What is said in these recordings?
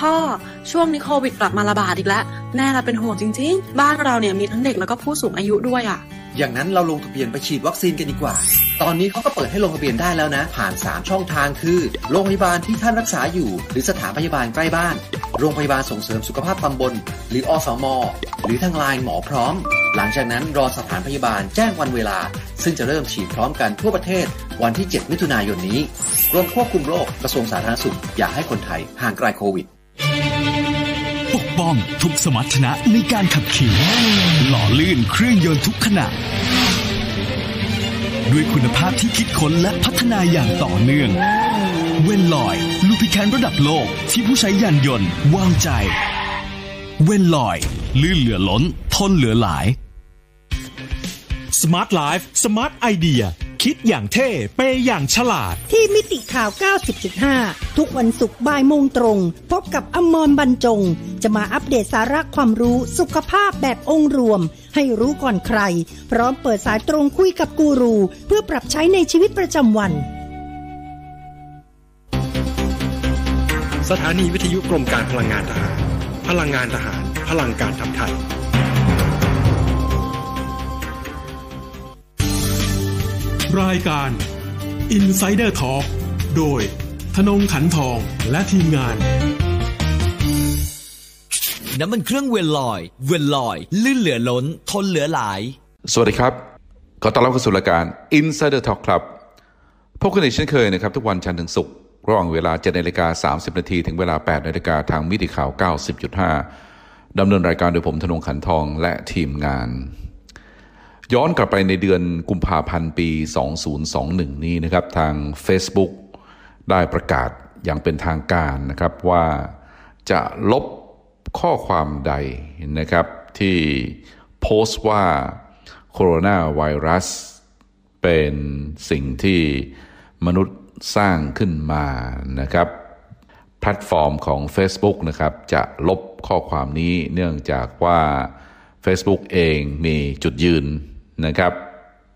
พ่อช่วงนี้โควิดกลับมาระบาดอีกแล้วแม่เราเป็นห่วงจริง ๆ บ้านเราเนี่ยมีทั้งเด็กแล้วก็ผู้สูงอายุด้วยอะอย่างนั้นเราลงทะเบียนไปฉีดวัคซีนกันดีกว่า ตอนนี้เขาก็เปิดให้ลงทะเบียนได้แล้วนะ ผ่าน 3 ช่องทางคือ โรงพยาบาลที่ท่านรักษาอยู่ หรือสถานพยาบาลใกล้บ้าน โรงพยาบาลส่งเสริมสุขภาพตำบล หรืออสม หรือทางไลน์หมอพร้อม หลังจากนั้นรอสถานพยาบาลแจ้งวันเวลา ซึ่งจะเริ่มฉีดพร้อมกันทั่วประเทศ วันที่ 7 มิถุนายนนี้ กรมควบคุมโรคกระทรวงสาธารณสุข อยากให้คนไทยห่างไกลโควิด ปกป้องทุกสมรรถนะในการขับขี่ หล่อลื่นเครื่องยนต์ทุกขณะ ด้วยคุณภาพที่คิดค้นและพัฒนาอย่างต่อเนื่อง เวนลอยลูพิแคนระดับโลกที่ผู้ใช้ยานยนต์วางใจ เวนลอย ลื่นเหลือล้น ทนเหลือหลาย Smart Life Smart Idea คิดอย่างเท่ เปย์อย่างฉลาด ที่มิติข่าว 90.5 ทุกวันศุกร์บ่ายโมงตรง พบกับอมรบรรจง จะมาอัปเดตสาระความรู้สุขภาพแบบองค์รวม ให้รู้ก่อนใคร พร้อมเปิดสายตรงคุยกับกูรู เพื่อปรับใช้ในชีวิตประจำวัน สถานีวิทยุกรมการพลังงานทหาร พลังงานทหาร พลังการทำไทย รายการ Insider Talk โดยธนงขันทองและทีมงาน น้ำมันเครื่องเวลลอย เวลลอย ลื่นเหลือล้น ทนเหลือหลาย สวัสดีครับ ขอต้อนรับเข้าสู่รายการ Insider Talk ครับ พบกันอีกเช่นเคยนะครับ ทุกวันจันทร์ถึงศุกร์ระหว่างเวลา7นาฬิกา30 นาทีถึงเวลา8นาฬิกาทางมิติข่าว 90.5ดำเนินรายการโดยผมธนงขันทองและทีมงาน ย้อนกลับไปในเดือนกุมภาพันธ์ปี 2021 นี้นะครับ ทาง Facebook ได้ประกาศอย่างเป็นทางการนะครับว่าจะลบข้อความใดนะครับที่โพสต์ว่าโคโรนาไวรัสเป็นสิ่งที่มนุษย์สร้างขึ้นมานะครับแพลตฟอร์มของ Facebook นะครับจะลบข้อความนี้เนื่องจากว่า Facebook เองมีจุดยืน นะครับ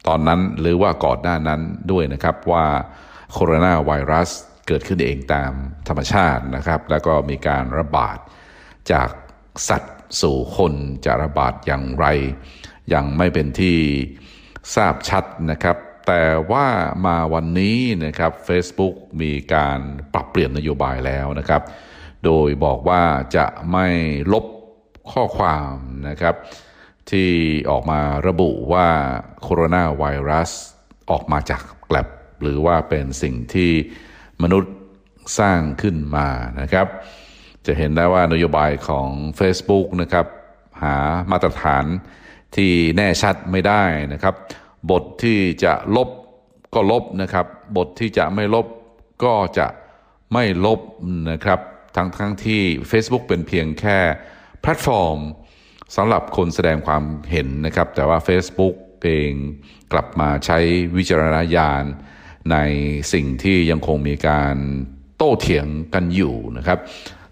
ตอนนั้นหรือว่าก่อนหน้านั้นด้วยนะครับว่าโคโรนาไวรัสเกิดขึ้นเองตามธรรมชาตินะครับ แล้วก็มีการระบาดจากสัตว์สู่คนจะระบาดอย่างไร ยังไม่เป็นที่ทราบชัดนะครับ แต่ว่ามาวันนี้นะครับ Facebook มีการปรับเปลี่ยนนโยบายแล้วนะครับ โดยบอกว่าจะไม่ลบข้อความนะครับ ที่ออกมาระบุว่าโคโรนาไวรัสออกมาจากแกลบหรือว่าเป็นสิ่งที่มนุษย์สร้างขึ้นมานะครับ จะเห็นได้ว่านโยบายของ Facebook นะครับ หามาตรฐานที่แน่ชัดไม่ได้นะครับ บทที่จะลบก็ลบนะครับ บทที่จะไม่ลบก็จะไม่ลบนะครับ ทั้งทั้งที่ Facebook เป็นเพียงแค่แพลตฟอร์ม สำหรับคนแสดงความเห็นนะครับ แต่ว่า Facebook เองกลับมาใช้วิจารณญาณในสิ่งที่ยังคงมีการโต้เถียงกันอยู่นะครับ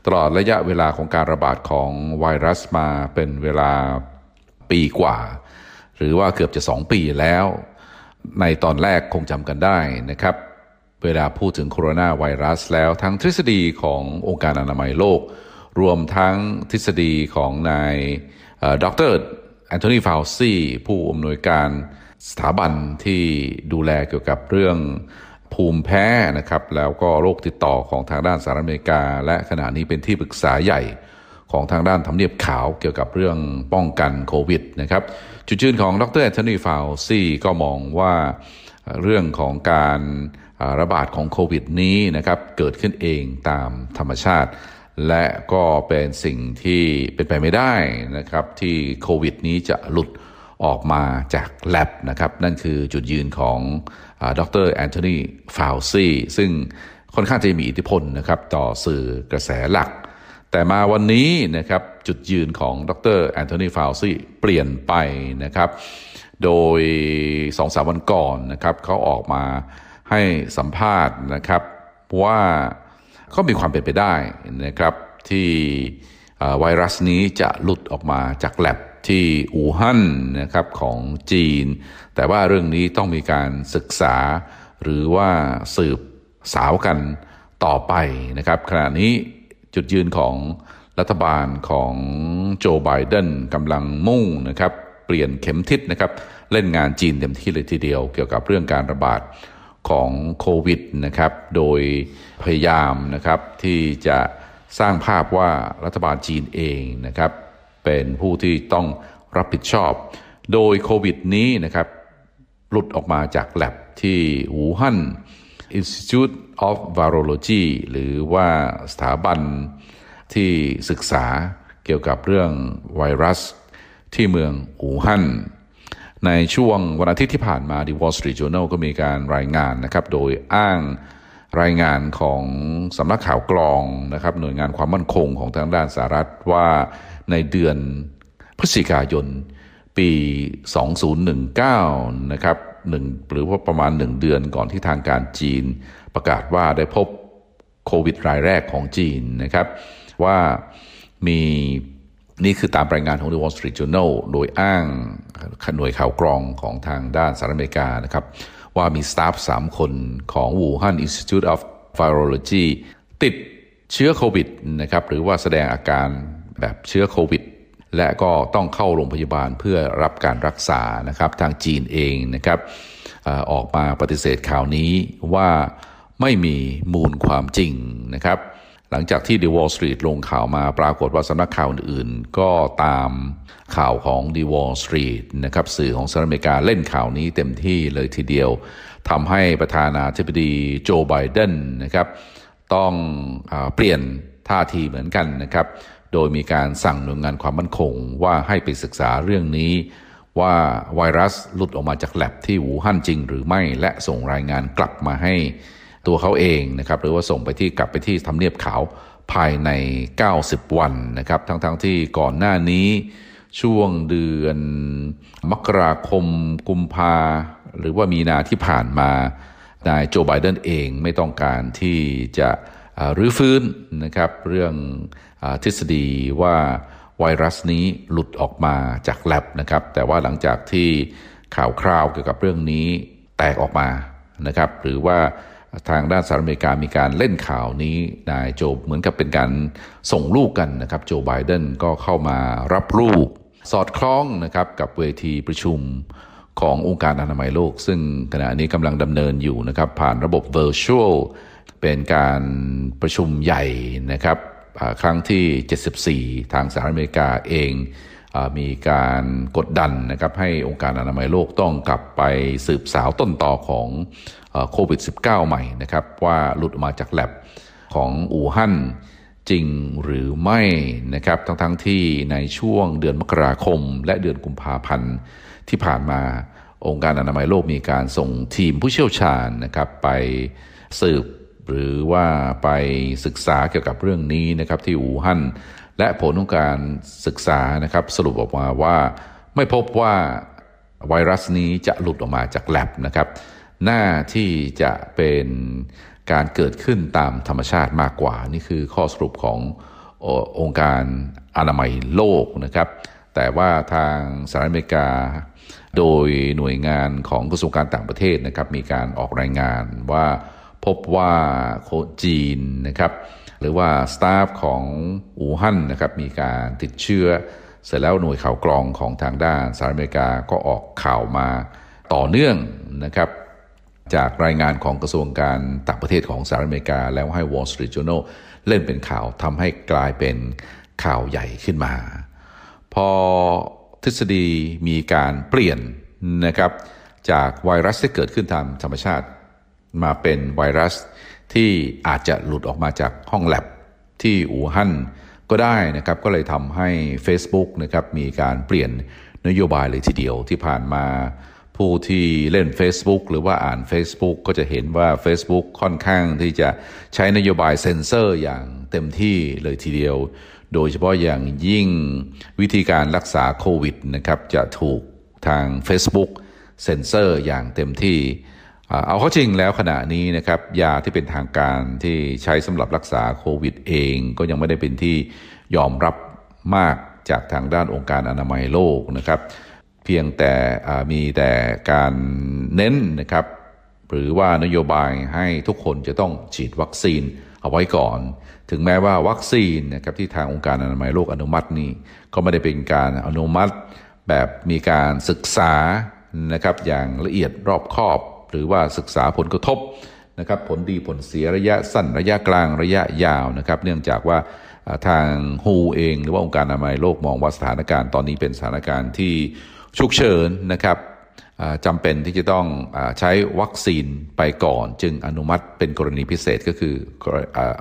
ตลอดระยะเวลาของการระบาดของไวรัสมาเป็นเวลาปีกว่า หรือว่าเกือบจะ 2 ปีแล้ว ในตอนแรกคงจำกันได้นะครับ เวลาพูดถึงโคโรนาไวรัสแล้วทั้งทฤษฎีขององค์การอนามัยโลก รวมทั้งทฤษฎีของนาย ดรแอนโทนีฟาวซีผู้อำนวยการสถาบันที่ดูแลเกี่ยวกับเรื่องภูมิแพ้นะครับ แล้วก็โรคติดต่อของทางด้านสหรัฐอเมริกา และขณะนี้เป็นที่ปรึกษาใหญ่ของทางด้านทำเนียบขาวเกี่ยวกับเรื่องป้องกันโควิดนะครับ จุดยืนของดรแอนโทนีฟาวซีก็มองว่าเรื่องของการระบาดของโควิดนี้นะครับ เกิดขึ้นเองตามธรรมชาติ และก็เป็นสิ่งที่เป็นไปไม่ได้นะครับ ที่โควิดนี้จะหลุดออกมาจากแล็บนะครับ นั่นคือจุดยืนของดรแอนโทนีฟาวซีซึ่งค่อนข้างจะมีอิทธิพลนะครับต่อสื่อกระแสหลัก แต่มาวันนี้นะครับจุดยืนของดรแอนโทนีฟาวซีเปลี่ยนไปนะครับ โดยสองสามวันก่อนนะครับเขาออกมาให้สัมภาษณ์นะครับว่า ก็มีความเป็นไปได้นะครับที่ไวรัสนี้จะหลุดออกมาจากแลบที่อู่ฮั่นนะครับของจีน แต่ว่าเรื่องนี้ต้องมีการศึกษา หรือว่าสืบสาวกันต่อไปนะครับขณะนี้จุดยืนของรัฐบาลของโจไบเดนกำลังมุ่งนะครับเปลี่ยนเข็มทิศนะครับเล่นงานจีนเต็มที่เลยทีเดียว เกี่ยวกับเรื่องการระบาด ของโควิดนะครับ โดยพยายามนะครับที่จะสร้างภาพว่ารัฐบาลจีนเองนะครับ เป็นผู้ที่ต้องรับผิดชอบ โดยโควิดนี้นะครับ หลุดออกมาจากแลบที่หูฮั่น Institute of Virology หรือว่าสถาบันที่ศึกษาเกี่ยวกับเรื่องไวรัสที่เมืองอู่ฮั่น ในช่วงวันอาทิตย์ที่ผ่านมา The Wall Street Journal ก็มีการรายงานนะครับ โดยอ้างรายงานของสำนักข่าวกรองนะครับ หน่วยงานความมั่นคงของทางด้านสหรัฐว่าในเดือนพฤศจิกายน ปี 2019 นะครับหนึ่งหรือว่าประมาณหนึ่งเดือนก่อนที่ทางการจีน ประกาศว่าได้พบโควิดรายแรกของจีนนะครับ ว่ามี นี่คือตามรายงานของ The Wall Street Journal โดยอ้างหน่วยข่าวกรองของทางด้านสหรัฐอเมริกานะครับ ว่ามีสตาฟสามคนของ Wuhan Institute of Virology ติดเชื้อโควิดนะครับ หรือว่าแสดงอาการแบบเชื้อโควิด และก็ต้องเข้าโรงพยาบาลเพื่อรับการรักษานะครับ ทางจีนเองนะครับออกมาปฏิเสธข่าวนี้ว่าไม่มีมูลความจริงนะครับ หลังจากที่ The Wall Street ลงข่าวมาปรากฏว่าสำนักข่าวอื่นๆ ก็ตามข่าวของ The Wall Street นะครับสื่อของสหรัฐอเมริกาเล่นข่าวนี้เต็มที่เลยทีเดียวทำให้ประธานาธิบดีโจไบเดนนะครับต้องอเปลี่ยนท่าทีเหมือนกันนะครับ โดยมีการสั่งหน่วยงานความมั่นคงว่าให้ไปศึกษาเรื่องนี้ ว่าไวรัสหลุดออกมาจากแลบที่หูฮั่นจริงหรือไม่และส่งรายงานกลับมาให้ ตัวเขาเองนะครับหรือว่าส่งไปที่กลับไปที่ทำเนียบขาวภายใน 90 วันนะครับทั้งๆทที่ก่อนหน้านี้ช่วงเดือนมกราคมกุมภาหรือว่ามีนาที่ผ่านมานายโจไบเดนเองไม่ต้องการที่จะรื้อฟื้นนะครับเรื่องอทฤษฎีว่าไวรัสนี้หลุดออกมาจากแลบนะครับแต่ว่าหลังจากที่ข่าวคราวเกี่ยวกับเรื่องนี้แตกออกมานะครับหรือว่า ทางด้านสหรัฐอเมริกามีการเล่นข่าวนี้นายโจเหมือนกับเป็นการส่งลูกกันนะครับโจไบเดนก็เข้ามารับลูก สอดคล้องนะครับกับเวทีประชุมขององค์การอนามัยโลก ซึ่งขณะนี้กำลังดำเนินอยู่นะครับผ่านระบบ Virtual เป็นการประชุมใหญ่นะครับครั้งที่ 74 ทางสหรัฐอเมริกาเอง มีการกดดันนะครับให้องค์การอนามัยโลกต้องกลับไปสืบสาวต้นต่อของโควิด -19 ใหม่นะครับว่าหลุดมาจากแลบของอู่ฮั่นจริงหรือไม่นะครับทั้งๆทที่ในช่วงเดือนมกราคม และเดือนกุมภาพันธ์ที่ผ่านมาองค์การอนามัยโลกมีการส่งทีมผู้เชี่ยวชาญนะครับไปสืบหรือว่าไปศึกษาเกี่ยวกับเรื่องนี้นะครับที่อู่ฮั่น และผลของการศึกษานะครับสรุปออกมาว่าไม่พบว่าไวรัสนี้จะหลุดออกมาจากแลบนะครับ หน้าที่จะเป็นการเกิดขึ้นตามธรรมชาติมากกว่า นี่คือข้อสรุปขององค์การอนามัยโลกนะครับ แต่ว่าทางสหรัฐอเมริกา โดยหน่วยงานของกระทรวงการต่างประเทศนะครับ มีการออกรายงานว่าพบว่าโคจีนนะครับ หรือว่าสตาฟของอู่ฮั่นนะครับมีการติดเชื้อ เสร็จแล้วหน่วยข่าวกรองของทางด้านสหรัฐอเมริกาก็ออกข่าวมาต่อเนื่องนะครับจากรายงานของกระทรวงการต่างประเทศของสหรัฐอเมริกา แล้วให้ Wall Street Journal เล่นเป็นข่าวทำให้กลายเป็นข่าวใหญ่ขึ้นมา พอทฤษฎีมีการเปลี่ยนนะครับจากไวรัสที่เกิดขึ้นตามธรรมชาติ มาเป็นไวรัส ที่อาจจะหลุดออกมาจากห้องแลบที่อู่ฮั่นก็ได้นะครับก็เลยทำให้ Facebook นะครับมีการเปลี่ยนนโยบายเลยทีเดียวที่ผ่านมาผู้ที่เล่น Facebook หรือว่าอ่าน Facebook ก็จะเห็นว่า Facebook ค่อนข้างที่จะใช้นโยบายเซ็นเซอร์อย่างเต็มที่เลยทีเดียว โดยเฉพาะอย่างยิ่งวิธีการรักษาโควิดนะครับจะถูกทาง Facebook เซ็นเซอร์อย่างเต็มที่ เอาเข้าจริงแล้วขณะนี้นะครับยาที่เป็นทางการที่ใช้สำหรับรักษาโควิดเองก็ยังไม่ได้เป็นที่ยอมรับมากจากทางด้านองค์การอนามัยโลกนะครับ เพียงแต่มีแต่การเน้นนะครับ หรือว่านโยบายให้ทุกคนจะต้องฉีดวัคซีนเอาไว้ก่อน ถึงแม้ว่าวัคซีนนะครับที่ทางองค์การอนามัยโลกอนุมัตินี่ก็ไม่ได้เป็นการอนุมัติแบบมีการศึกษานะครับอย่างละเอียดรอบคอบ หรือว่าศึกษาผลกระทบนะครับผลดีผลเสียระยะสั้นระยะกลางระยะยาวนะครับเนื่องจากว่าทางฮูเอง หรือว่าองค์การอนามัยโลกมองว่าสถานการณ์ตอนนี้เป็นสถานการณ์ที่ฉุกเฉินนะครับจำเป็นที่จะต้องอใช้วัคซีนไปก่อน จึงอนุมัติเป็นกรณีพิเศษก็คือ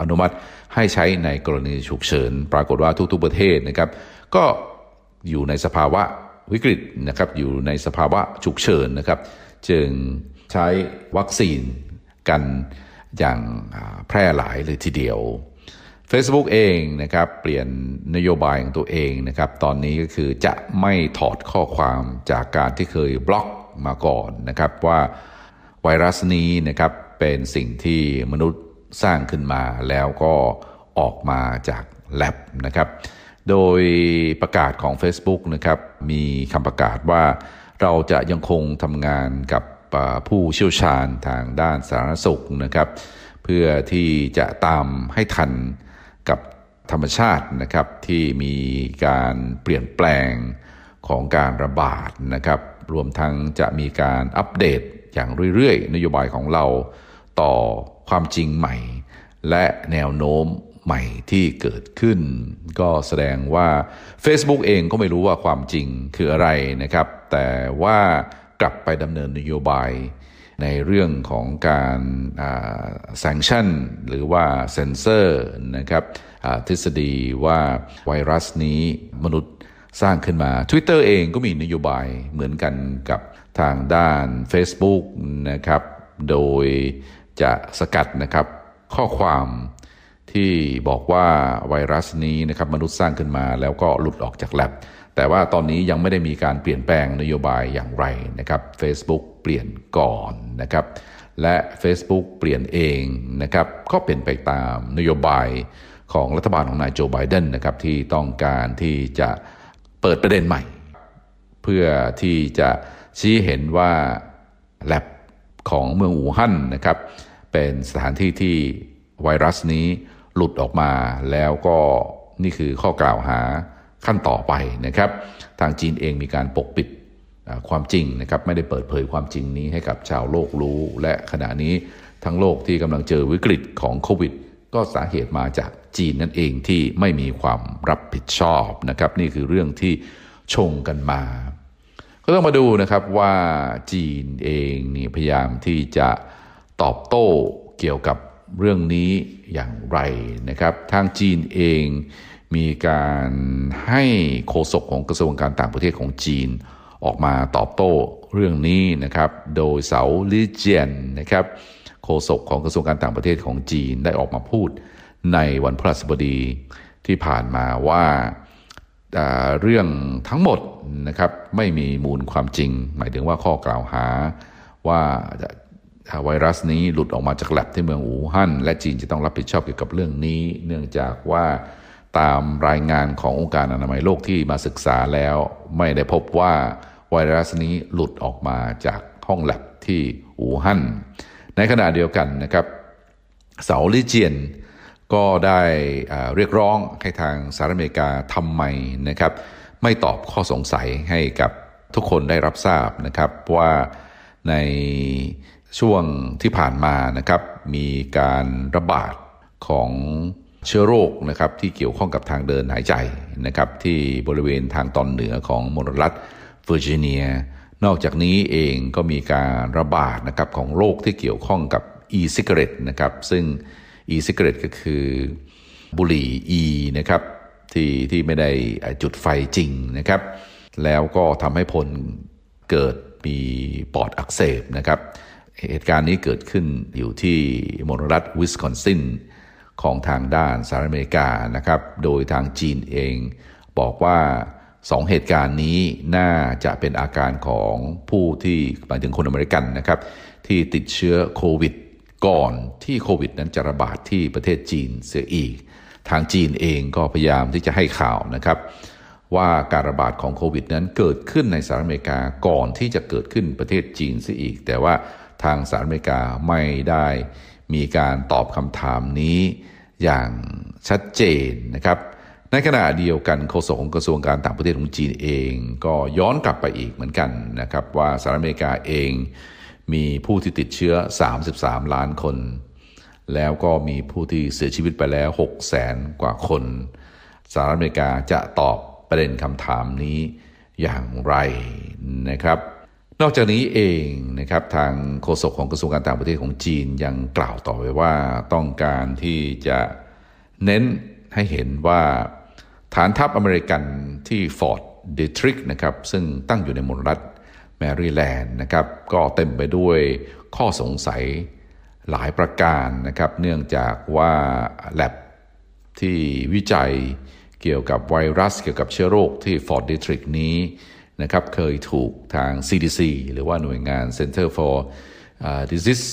อนุมัติให้ใช้ในกรณีฉุกเฉิน ปรากฏว่าทุกๆประเทศนะครับก็อยู่ในสภาวะวิกฤตนะครับอยู่ในสภาวะฉุกเฉินนะครับ จึง ใช้วัคซีนกันอย่างแพร่หลายเลยทีเดียว Facebook เองนะครับเปลี่ยนนโยบายของตัวเองนะครับตอนนี้ก็คือจะไม่ถอดข้อความจากการที่เคยบล็อกมาก่อนนะครับว่าไวรัสนี้นะครับเป็นสิ่งที่มนุษย์สร้างขึ้นมาแล้วก็ออกมาจากแลบนะครับโดยประกาศของ Facebook นะครับมีคำประกาศว่าเราจะยังคงทำงานกับ ผู้เชี่ยวชาญทางด้านสาธารณสุขนะครับ เพื่อที่จะตามให้ทันกับธรรมชาตินะครับที่มีการเปลี่ยนแปลงของการระบาดนะครับรวมทั้งจะมีการอัปเดตอย่างเรื่อยๆ นโยบายของเราต่อความจริงใหม่ และแนวโน้มใหม่ที่เกิดขึ้น ก็แสดงว่า Facebook เองก็ไม่รู้ว่าความจริงคืออะไรนะครับ แต่ว่า กลับไปดำเนินนโยบายในเรื่องของการแซงชั่นหรือว่าเซนเซอร์นะครับทฤษฎีว่าไวรัสนี้มนุษย์สร้างขึ้นมา Twitter เองก็มีนโยบายเหมือนกันกับทางด้าน Facebook นะครับ โดยจะสกัดนะครับข้อความที่บอกว่าไวรัสนี้นะครับมนุษย์สร้างขึ้นมาแล้วก็หลุดออกจากแลบ แต่ว่าตอนนี้ยังไม่ได้มีการเปลี่ยนแปลงนโยบายอย่างไรนะครับ Facebook เปลี่ยนก่อนนะครับ และ Facebook เปลี่ยนเองนะครับก็เป็นไปตามนโยบายของรัฐบาลของนายโจไบเดนนะครับที่ต้องการที่จะเปิดประเด็นใหม่ เพื่อที่จะชี้เห็นว่าแลบของเมืองอู่ฮั่นนะครับเป็นสถานที่ที่ไวรัสนี้หลุดออกมาแล้วก็นี่คือข้อกล่าวหา ขั้นต่อไปนะครับทางจีนเองมีการปกปิดความจริงนะครับไม่ได้เปิดเผยความจริงนี้ให้กับชาวโลกรู้ และขณะนี้ทั้งโลกที่กำลังเจอวิกฤตของโควิด ก็สาเหตุมาจากจีนนั่นเองที่ไม่มีความรับผิดชอบนะครับนี่คือเรื่องที่ชงกันมา ก็ต้องมาดูนะครับว่าจีนเองนี่พยายามที่จะตอบโต้เกี่ยวกับเรื่องนี้อย่างไรนะครับ ทางจีนเอง มีการให้โฆษกของกระทรวงการต่างประเทศของจีน ออกมาตอบโต้เรื่องนี้นะครับ โดยเสาลิเจียนนะครับโฆษกของกระทรวงการต่างประเทศของจีนได้ออกมาพูดในวันพฤหัสบดีที่ผ่านมาว่าเรื่องทั้งหมดนะครับไม่มีมูลความจริง หมายถึงว่าข้อกล่าวหาว่าไวรัสนี้หลุดออกมาจากแลบที่เมืองอู่ฮั่นและจีนจะต้องรับผิดชอบเกี่ยวกับเรื่องนี้ เนื่องจากว่า ตามรายงานขององค์การอนามัยโลกที่มาศึกษาแล้ว ไม่ได้พบว่าไวรัสนี้หลุดออกมาจากห้องแลบที่อู่ฮั่น ในขณะเดียวกันนะครับ เสาลิเจียนก็ได้เรียกร้องให้ทางสหรัฐอเมริกาทำไมนะครับ ไม่ตอบข้อสงสัยให้กับทุกคนได้รับทราบนะครับว่าในช่วงที่ผ่านมานะครับมีการระบาดของ เชื้อโรคนะครับที่เกี่ยวข้องกับทางเดินหายใจนะครับที่บริเวณทางตอนเหนือของมลรัฐเวอร์จิเนีย นอกจากนี้เองก็มีการระบาดนะครับของโรคที่เกี่ยวข้องกับ e-cigarette นะครับซึ่ง e-cigarette ก็คือบุหรี่ e นะครับที่ที่ไม่ได้จุดไฟจริงนะครับ แล้วก็ทำให้คนเกิดมีปอดอักเสบนะครับ เหตุการณ์นี้เกิดขึ้นอยู่ที่มลรัฐวิสคอนซิน ของทางด้านสหรัฐอเมริกานะครับ โดยทางจีนเองบอกว่าสองเหตุการณ์นี้น่าจะเป็นอาการของผู้ที่หมายถึงคนอเมริกันนะครับ ที่ติดเชื้อโควิด ก่อนที่โควิดนั้นจะระบาดที่ประเทศจีนเสียอีก ทางจีนเองก็พยายามที่จะให้ข่าวนะครับ ว่าการระบาดของโควิดนั้นเกิดขึ้นในสหรัฐอเมริกาก่อนที่จะเกิดขึ้นประเทศจีนเสียอีก แต่ว่าทางสหรัฐอเมริกาไม่ได้ มีการตอบคำถามนี้อย่างชัดเจนนะครับ ในขณะเดียวกันโฆษกของกระทรวงการต่างประเทศของจีนเอง ก็ย้อนกลับไปอีกเหมือนกันนะครับ ว่าสหรัฐอเมริกาเองมีผู้ที่ติดเชื้อ 33 ล้านคน แล้วก็มีผู้ที่เสียชีวิตไปแล้ว6แสนกว่าคนสหรัฐอเมริกาจะตอบประเด็นคำถามนี้อย่างไรนะครับ นอกจากนี้เองนะครับทางโฆษกของกระทรวงการต่างประเทศของจีนยังกล่าวต่อไปว่าต้องการที่จะเน้นให้เห็นว่าฐานทัพอเมริกันที่ฟอร์ดเดทริกนะครับซึ่งตั้งอยู่ในมณฑลรัฐแมริแลนด์นะครับก็เต็มไปด้วยข้อสงสัยหลายประการนะครับ เนื่องจากว่าแล็บที่วิจัยเกี่ยวกับไวรัสเกี่ยวกับเชื้อโรคที่ฟอร์ดเดทริกนี้ นะครับเคยถูกทาง CDC หรือว่าหน่วยงาน Center for Disease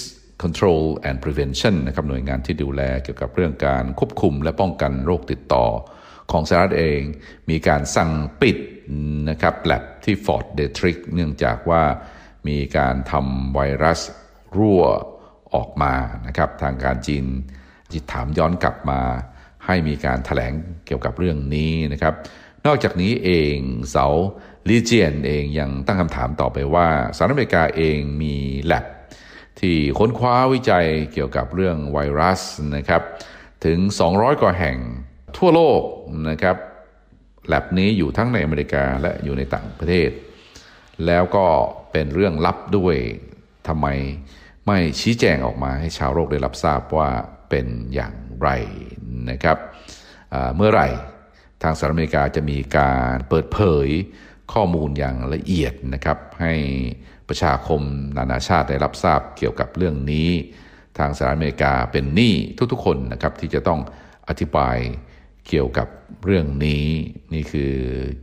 Control and Prevention นะครับหน่วยงานที่ดูแลเกี่ยวกับเรื่องการควบคุมและป้องกันโรคติดต่อของสหรัฐเอง มีการสั่งปิดนะครับแลบที่ฟอร์ดเดทริกเนื่องจากว่ามีการทำไวรัสรั่วออกมานะครับทางการจีนจิตถามย้อนกลับมา ให้มีการถแถลงเกี่ยวกับเรื่องนี้นะครับ นอกจากนี้เองเสา ลีเจียนเองยังตั้งคำถามต่อไปว่าสหรัฐอเมริกาเองมีแลบที่ค้นคว้าวิจัยเกี่ยวกับเรื่องไวรัสนะครับถึง 200 กว่าแห่งทั่วโลกนะครับแลบนี้อยู่ทั้งในอเมริกาและอยู่ในต่างประเทศ แล้วก็เป็นเรื่องลับด้วยทำไมไม่ชี้แจงออกมาให้ชาวโลกได้รับทราบว่าเป็นอย่างไรนะครับเมื่อไหร่ทางสหรัฐอเมริกาจะมีการเปิดเผย ข้อมูลอย่างละเอียดนะครับ ให้ประชาคมนานาชาติได้รับทราบเกี่ยวกับเรื่องนี้ ทางสหรัฐอเมริกาเป็นหนี้ทุกๆคนนะครับที่จะต้องอธิบายเกี่ยวกับเรื่องนี้นี่คือ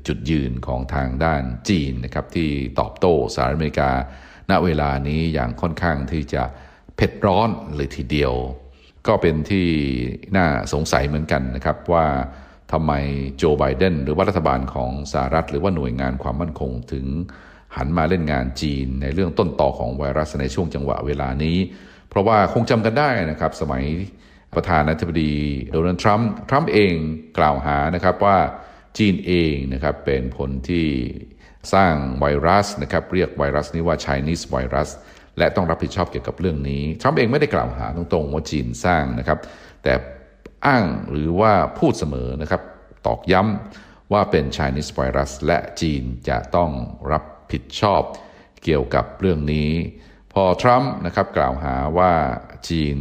จุดยืนของทางด้านจีนนะครับที่ตอบโต้สหรัฐอเมริกา ณเวลานี้อย่างค่อนข้างที่จะเผ็ดร้อนเลยทีเดียว ก็เป็นที่น่าสงสัยเหมือนกันนะครับว่า ทำไมโจไบเดนหรือว่ารัฐบาลของสหรัฐ หรือว่าหน่วยงานความมั่นคงถึงหันมาเล่นงานจีนในเรื่องต้นต่อของไวรัสในช่วงจังหวะเวลานี้ เพราะว่าคงจำกันได้นะครับสมัยประธานาธิบดีโดนัลด์ทรัมป์ทรัมป์เองกล่าวหานะครับว่าจีนเองนะครับเป็นผลที่สร้างไวรัสนะครับเรียกไวรัสนี้ว่า Chinese ไวรัสและต้องรับผิดชอบเกี่ยวกับเรื่องนี้ทรัมป์เองไม่ได้กล่าวหาตรงๆว่าจีนสร้างนะครับ แต่ อ้างหรือว่าพูดเสมอนะครับตอกย้ำว่าเป็น Chinese ไวรัสและจีนจะต้องรับผิดชอบเกี่ยวกับเรื่องนี้ พอทรัมป์นะครับกล่าวหาว่าจีน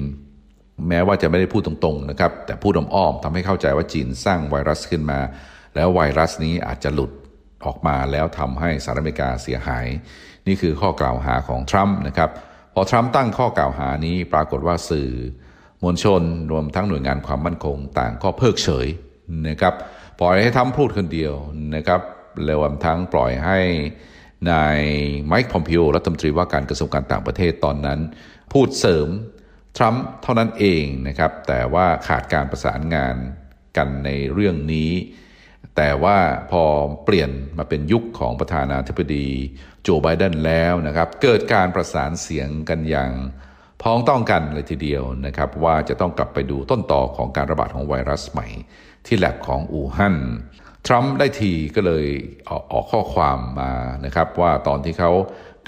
แม้ว่าจะไม่ได้พูดตรงๆนะครับ แต่พูดอ้อมๆทำให้เข้าใจว่าจีนสร้างไวรัสขึ้นมา แล้วไวรัสนี้อาจจะหลุดออกมาแล้วทำให้สหรัฐอเมริกาเสียหาย นี่คือข้อกล่าวหาของทรัมป์นะครับ พอทรัมป์ตั้งข้อกล่าวหานี้ปรากฏว่าสื่อ มวลชนรวมทั้งหน่วยงานความมั่นคงต่างก็เพิกเฉยนะครับปล่อยให้ทำพูดคนเดียวนะครับรวมทั้งปล่อยให้นายไมค์พอมพิโอรัฐมนตรีว่าการกระทรวงการต่างประเทศตอนนั้น พูดเสริมทรัมป์เท่านั้นเองนะครับ แต่ว่าขาดการประสานงานกันในเรื่องนี้ แต่ว่าพอเปลี่ยนมาเป็นยุคของประธานาธิบดีโจไบเดนแล้วนะครับ เกิดการประสานเสียงกันอย่าง พ้องต้องกันเลยทีเดียวนะครับว่าจะต้องกลับไปดูต้นต่อของการระบาดของไวรัสใหม่ ที่แลบของอู่ฮั่นทรัมป์ได้ทีก็เลยออกข้อความมานะครับว่าตอนที่เขา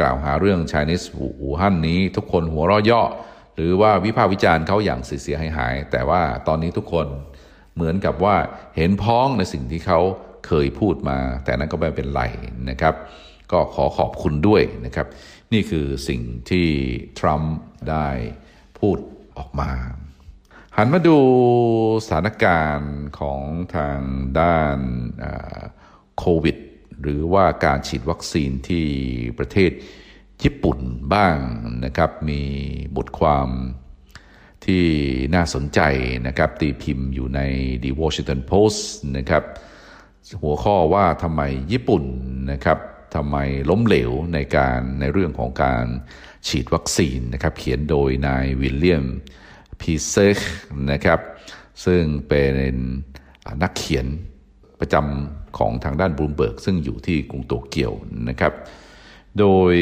กล่าวหาเรื่อง Chinese อู่ฮั่นนี้ ทุกคนหัวเราะเยาะหรือว่าวิพากษ์วิจารณ์เขาอย่างเสียหายหาย แต่ว่าตอนนี้ทุกคนเหมือนกับว่าเห็นพ้องในสิ่งที่เขาเคยพูดมา แต่นั้นก็ไม่เป็นไรนะครับ ก็ขอขอบคุณด้วยนะครับ นี่คือสิ่งที่ทรัมป์ได้พูดออกมา หันมาดูสถานการณ์ของทางด้านโควิด หรือว่าการฉีดวัคซีนที่ประเทศญี่ปุ่นบ้างนะครับ มีบทความที่น่าสนใจนะครับ ตีพิมพ์อยู่ใน The Washington Post นะครับ หัวข้อว่าทำไมญี่ปุ่นนะครับ ทำไมล้มเหลวในการในเรื่องของการฉีดวัคซีนนะครับเขียนโดยนายวิลเลียมพีเซกนะครับซึ่งเป็นนักเขียนประจำของทางด้านบลูมเบิร์กซึ่งอยู่ที่กรุงโตเกียวนะครับ โดย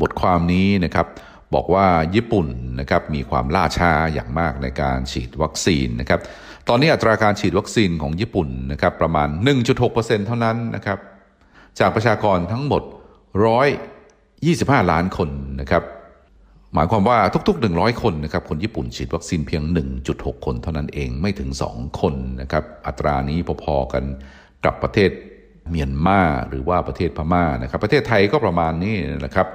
บทความนี้นะครับบอกว่าญี่ปุ่นนะครับมีความล่าช้าอย่างมากในการฉีดวัคซีนนะครับ ตอนนี้อัตราการฉีดวัคซีนของญี่ปุ่นนะครับประมาณ 1.6%เท่านั้นนะครับ จากประชากรทั้งหมด 125 ล้านคนนะครับ หมายความว่าทุก ๆ 100 คนนะครับ คนญี่ปุ่นฉีดวัคซีนเพียง 1.6 คนเท่านั้นเองไม่ถึง 2 คนนะครับ อัตรานี้พอๆกันกับประเทศเมียนมาหรือว่าประเทศพม่านะครับ ประเทศไทยก็ประมาณนี้นะครับ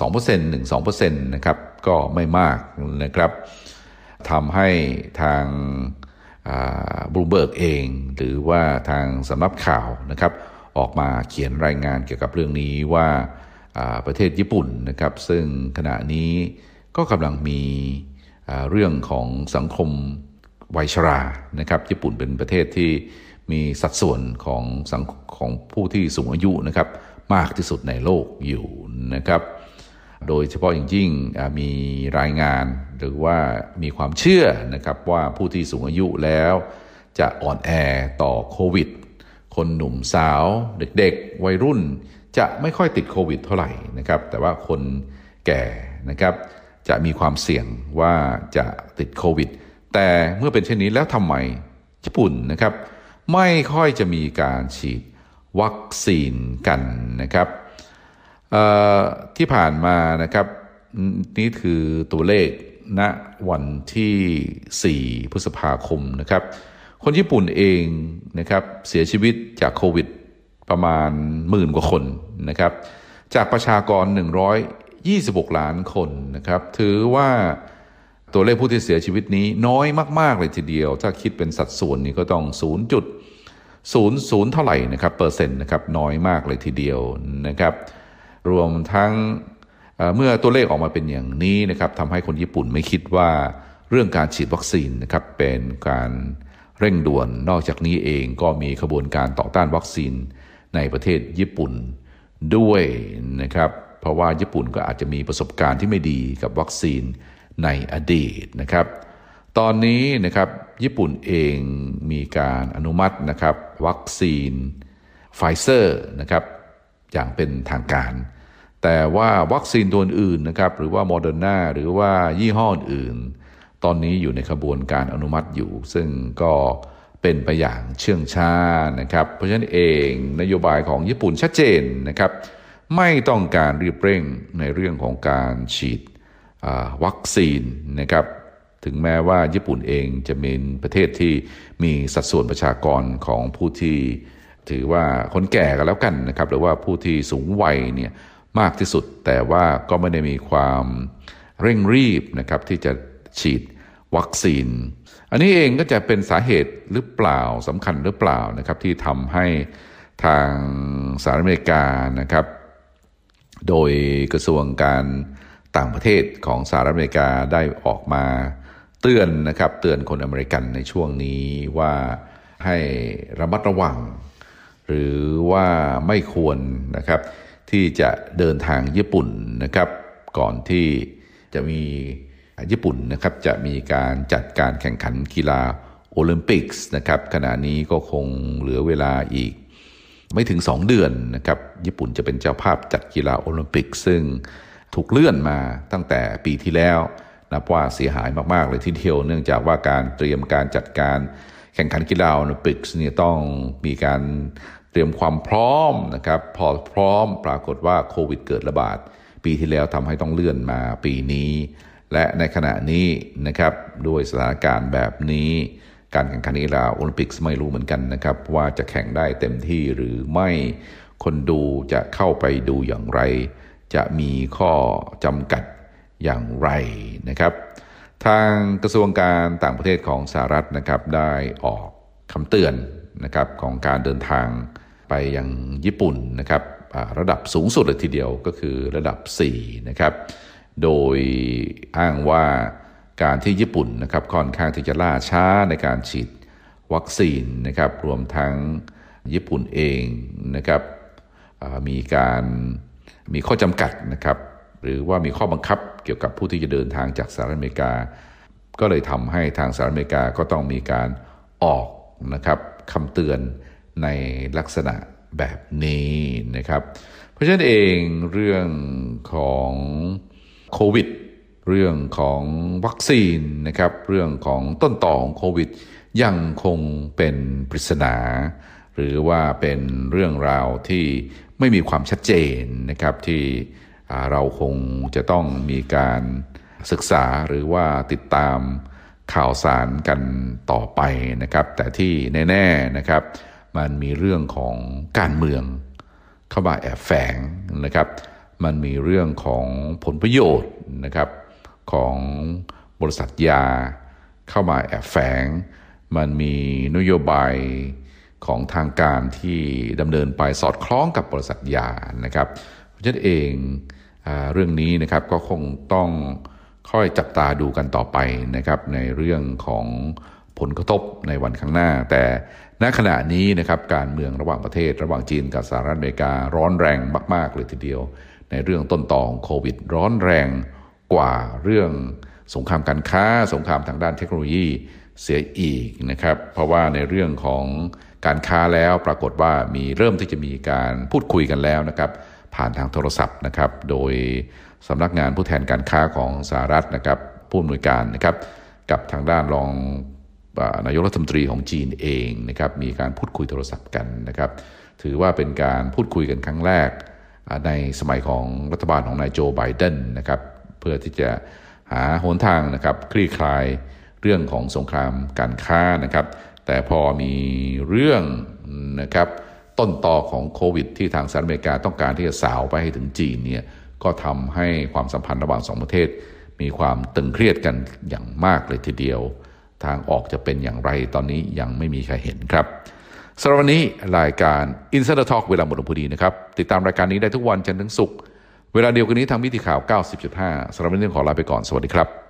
2% 1 2%นะครับก็ไม่มากนะครับทำให้ทางบลูเบิร์กเอง หรือว่าทางสำนักข่าวนะครับ ออกมาเขียนรายงานเกี่ยวกับเรื่องนี้ว่าประเทศญี่ปุ่นนะครับ ซึ่งขณะนี้ก็กำลังมีเรื่องของสังคมวัยชรานะครับ ญี่ปุ่นเป็นประเทศที่มีสัดส่วนของสังของผู้ที่สูงอายุนะครับมากที่สุดในโลกอยู่นะครับ โดยเฉพาะอย่างยิ่งมีรายงานหรือว่ามีความเชื่อนะครับว่าผู้ที่สูงอายุแล้วจะอ่อนแอต่อโควิด คนหนุ่มสาว เด็กๆ วัยรุ่น จะไม่ค่อยติดโควิดเท่าไหร่นะครับ แต่ว่าคนแก่นะครับ จะมีความเสี่ยงว่าจะติดโควิด แต่เมื่อเป็นเช่นนี้แล้วทำไมญี่ปุ่นนะครับ ไม่ค่อยจะมีการฉีดวัคซีนกันนะครับที่ผ่านมานะครับนี่คือตัวเลขณวันที่ 4 พฤษภาคมนะครับ คนญี่ปุ่นเองนะครับเสียชีวิตจากโควิดประมาณหมื่นกว่าคนนะครับ จากประชากร 126 ล้านคนนะครับ ถือว่าตัวเลขผู้ที่เสียชีวิตนี้น้อยมาก ๆ เลยทีเดียว ถ้าคิดเป็นสัดส่วนนี้ก็ต้อง 0.00 เท่าไหร่นะครับเปอร์เซ็นต์นะครับน้อยมากเลยทีเดียวนะครับ รวมทั้งเมื่อตัวเลขออกมาเป็นอย่างนี้นะครับทำให้คนญี่ปุ่นไม่คิดว่าเรื่องการฉีดวัคซีนนะครับเป็นการ เร่งด่วน นอกจากนี้เองก็มีขบวนการต่อต้านวัคซีนในประเทศญี่ปุ่นด้วยนะครับเพราะว่าญี่ปุ่นก็อาจจะมีประสบการณ์ที่ไม่ดีกับวัคซีนในอดีตนะครับ ตอนนี้นะครับญี่ปุ่นเองมีการอนุมัตินะครับวัคซีนไฟเซอร์นะครับอย่างเป็นทางการ แต่ว่าวัคซีนตัวอื่นนะครับหรือว่าโมเดอร์นาหรือว่ายี่ห้ออื่น ตอนนี้อยู่ในขบวนการอนุมัติอยู่ ซึ่งก็เป็นไปอย่างเชื่องช้านะครับ เพราะฉะนั้นเองนโยบายของญี่ปุ่นชัดเจนนะครับ ไม่ต้องการรีบเร่งในเรื่องของการฉีดวัคซีนนะครับ ถึงแม้ว่าญี่ปุ่นเองจะเป็นประเทศที่มีสัดส่วนประชากรของผู้ที่ถือว่าคนแก่กันแล้วกันนะครับ หรือว่าผู้ที่สูงวัยเนี่ยมากที่สุด แต่ว่าก็ไม่ได้มีความเร่งรีบนะครับที่จะ ฉีดวัคซีน อันนี้เองก็จะเป็นสาเหตุหรือเปล่าสำคัญหรือเปล่านะครับที่ทำให้ทางสหรัฐอเมริกานะครับ โดยกระทรวงการต่างประเทศของสหรัฐอเมริกาได้ออกมาเตือนนะครับเตือนคนอเมริกันในช่วงนี้ว่าให้ระมัดระวัง หรือว่าไม่ควรนะครับที่จะเดินทางญี่ปุ่นนะครับ ก่อนที่จะมี ญี่ปุ่นนะครับจะมีการจัดการแข่งขันกีฬาโอลิมปิกส์นะครับขณะนี้ก็คงเหลือเวลาอีก ไม่ถึง 2 เดือนนะครับญี่ปุ่นจะเป็นเจ้าภาพจัดกีฬาโอลิมปิก ซึ่งถูกเลื่อนมาตั้งแต่ปีที่แล้วนับว่าเสียหายมาก ๆ เลยทีเดียวเนื่องจากว่าการเตรียมการจัดการแข่งขันกีฬาโอลิมปิกส์เนี่ยต้องมีการเตรียมความพร้อมนะครับพอพร้อมปรากฏว่าโควิดเกิดระบาด ปีที่แล้วทำให้ต้องเลื่อนมาปีนี้ และในขณะนี้นะครับด้วยสถานการณ์แบบนี้การแข่งขันกีฬาโอลิมปิกไม่รู้เหมือนกันนะครับ ว่าจะแข่งได้เต็มที่หรือไม่คนดูจะเข้าไปดูอย่างไร จะมีข้อจำกัดอย่างไรนะครับ ทางกระทรวงการต่างประเทศของสหรัฐนะครับได้ออกคำเตือนนะครับของการเดินทางไปยังญี่ปุ่นนะครับระดับสูงสุดเลยทีเดียวก็คือระดับ 4 นะครับ โดยอ้างว่าการที่ญี่ปุ่นนะครับค่อนข้างที่จะล่าช้าในการฉีดวัคซีนนะครับรวมทั้งญี่ปุ่นเองนะครับมีการมีข้อจำกัดนะครับหรือว่ามีข้อบังคับเกี่ยวกับผู้ที่จะเดินทางจากสหรัฐอเมริกา ก็เลยทำให้ทางสหรัฐอเมริกาก็ต้องมีการออกนะครับคำเตือนในลักษณะแบบนี้นะครับ เพราะฉะนั้นเองเรื่องของ โควิด เรื่องของวัคซีนนะครับ เรื่องของต้นต่อของโควิด ยังคงเป็นปริศนา หรือว่าเป็นเรื่องราวที่ไม่มีความชัดเจนนะครับที่เราคงจะต้องมีการศึกษาหรือว่าติดตามข่าวสารกันต่อไปนะครับ แต่ที่แน่ๆนะครับ มันมีเรื่องของการเมืองเข้ามาแอบแฝงนะครับ มันมีเรื่องของผลประโยชน์นะครับของบริษัทยาเข้ามาแอบแฝง มันมีนโยบายของทางการที่ดำเนินไปสอดคล้องกับบริษัทยานะครับ เพราะฉะนั้นเองเรื่องนี้นะครับก็คงต้องค่อยจับตาดูกันต่อไปนะครับในเรื่องของผลกระทบในวันข้างหน้า แต่ณขณะนี้นะครับการเมืองระหว่างประเทศ ระหว่างจีนกับสหรัฐอเมริการ้อนแรงมาก ๆ เลยทีเดียว ในเรื่องต้นต่อของโควิดร้อนแรงกว่าเรื่องสงครามการค้า สงครามทางด้านเทคโนโลยีเสียอีกนะครับ เพราะว่าในเรื่องของการค้าแล้วปรากฏว่ามีเริ่มที่จะมีการพูดคุยกันแล้วนะครับ ผ่านทางโทรศัพท์นะครับ โดยสำนักงานผู้แทนการค้าของสหรัฐนะครับผู้อำนวยการนะครับ กับทางด้านรองนายกรัฐมนตรีของจีนเองนะครับมีการพูดคุยโทรศัพท์กันนะครับ ถือว่าเป็นการพูดคุยกันครั้งแรก ในสมัยของรัฐบาลของนายโจไบเดนนะครับเพื่อที่จะหาหนทางนะครับคลี่คลายเรื่องของสงครามการค้านะครับ แต่พอมีเรื่องนะครับต้นต่อของโควิด ที่ทางสหรัฐอเมริกาต้องการที่จะสาวไปให้ถึงจีนเนี่ยก็ทำให้ความสัมพันธ์ระหว่างสองประเทศ มีความตึงเครียดกันอย่างมากเลยทีเดียว ทางออกจะเป็นอย่างไรตอนนี้ยังไม่มีใครเห็นครับ สำหรับวันนี้รายการ Insider Talk เวลาหมดลงพอดีนะครับ ติดตามรายการนี้ได้ทุกวันจันทร์ถึงศุกร์เวลาเดียวกันนี้ทางวิธีข่าว 90.5สำหรับวันนี้ขอลาไปก่อนสวัสดีครับ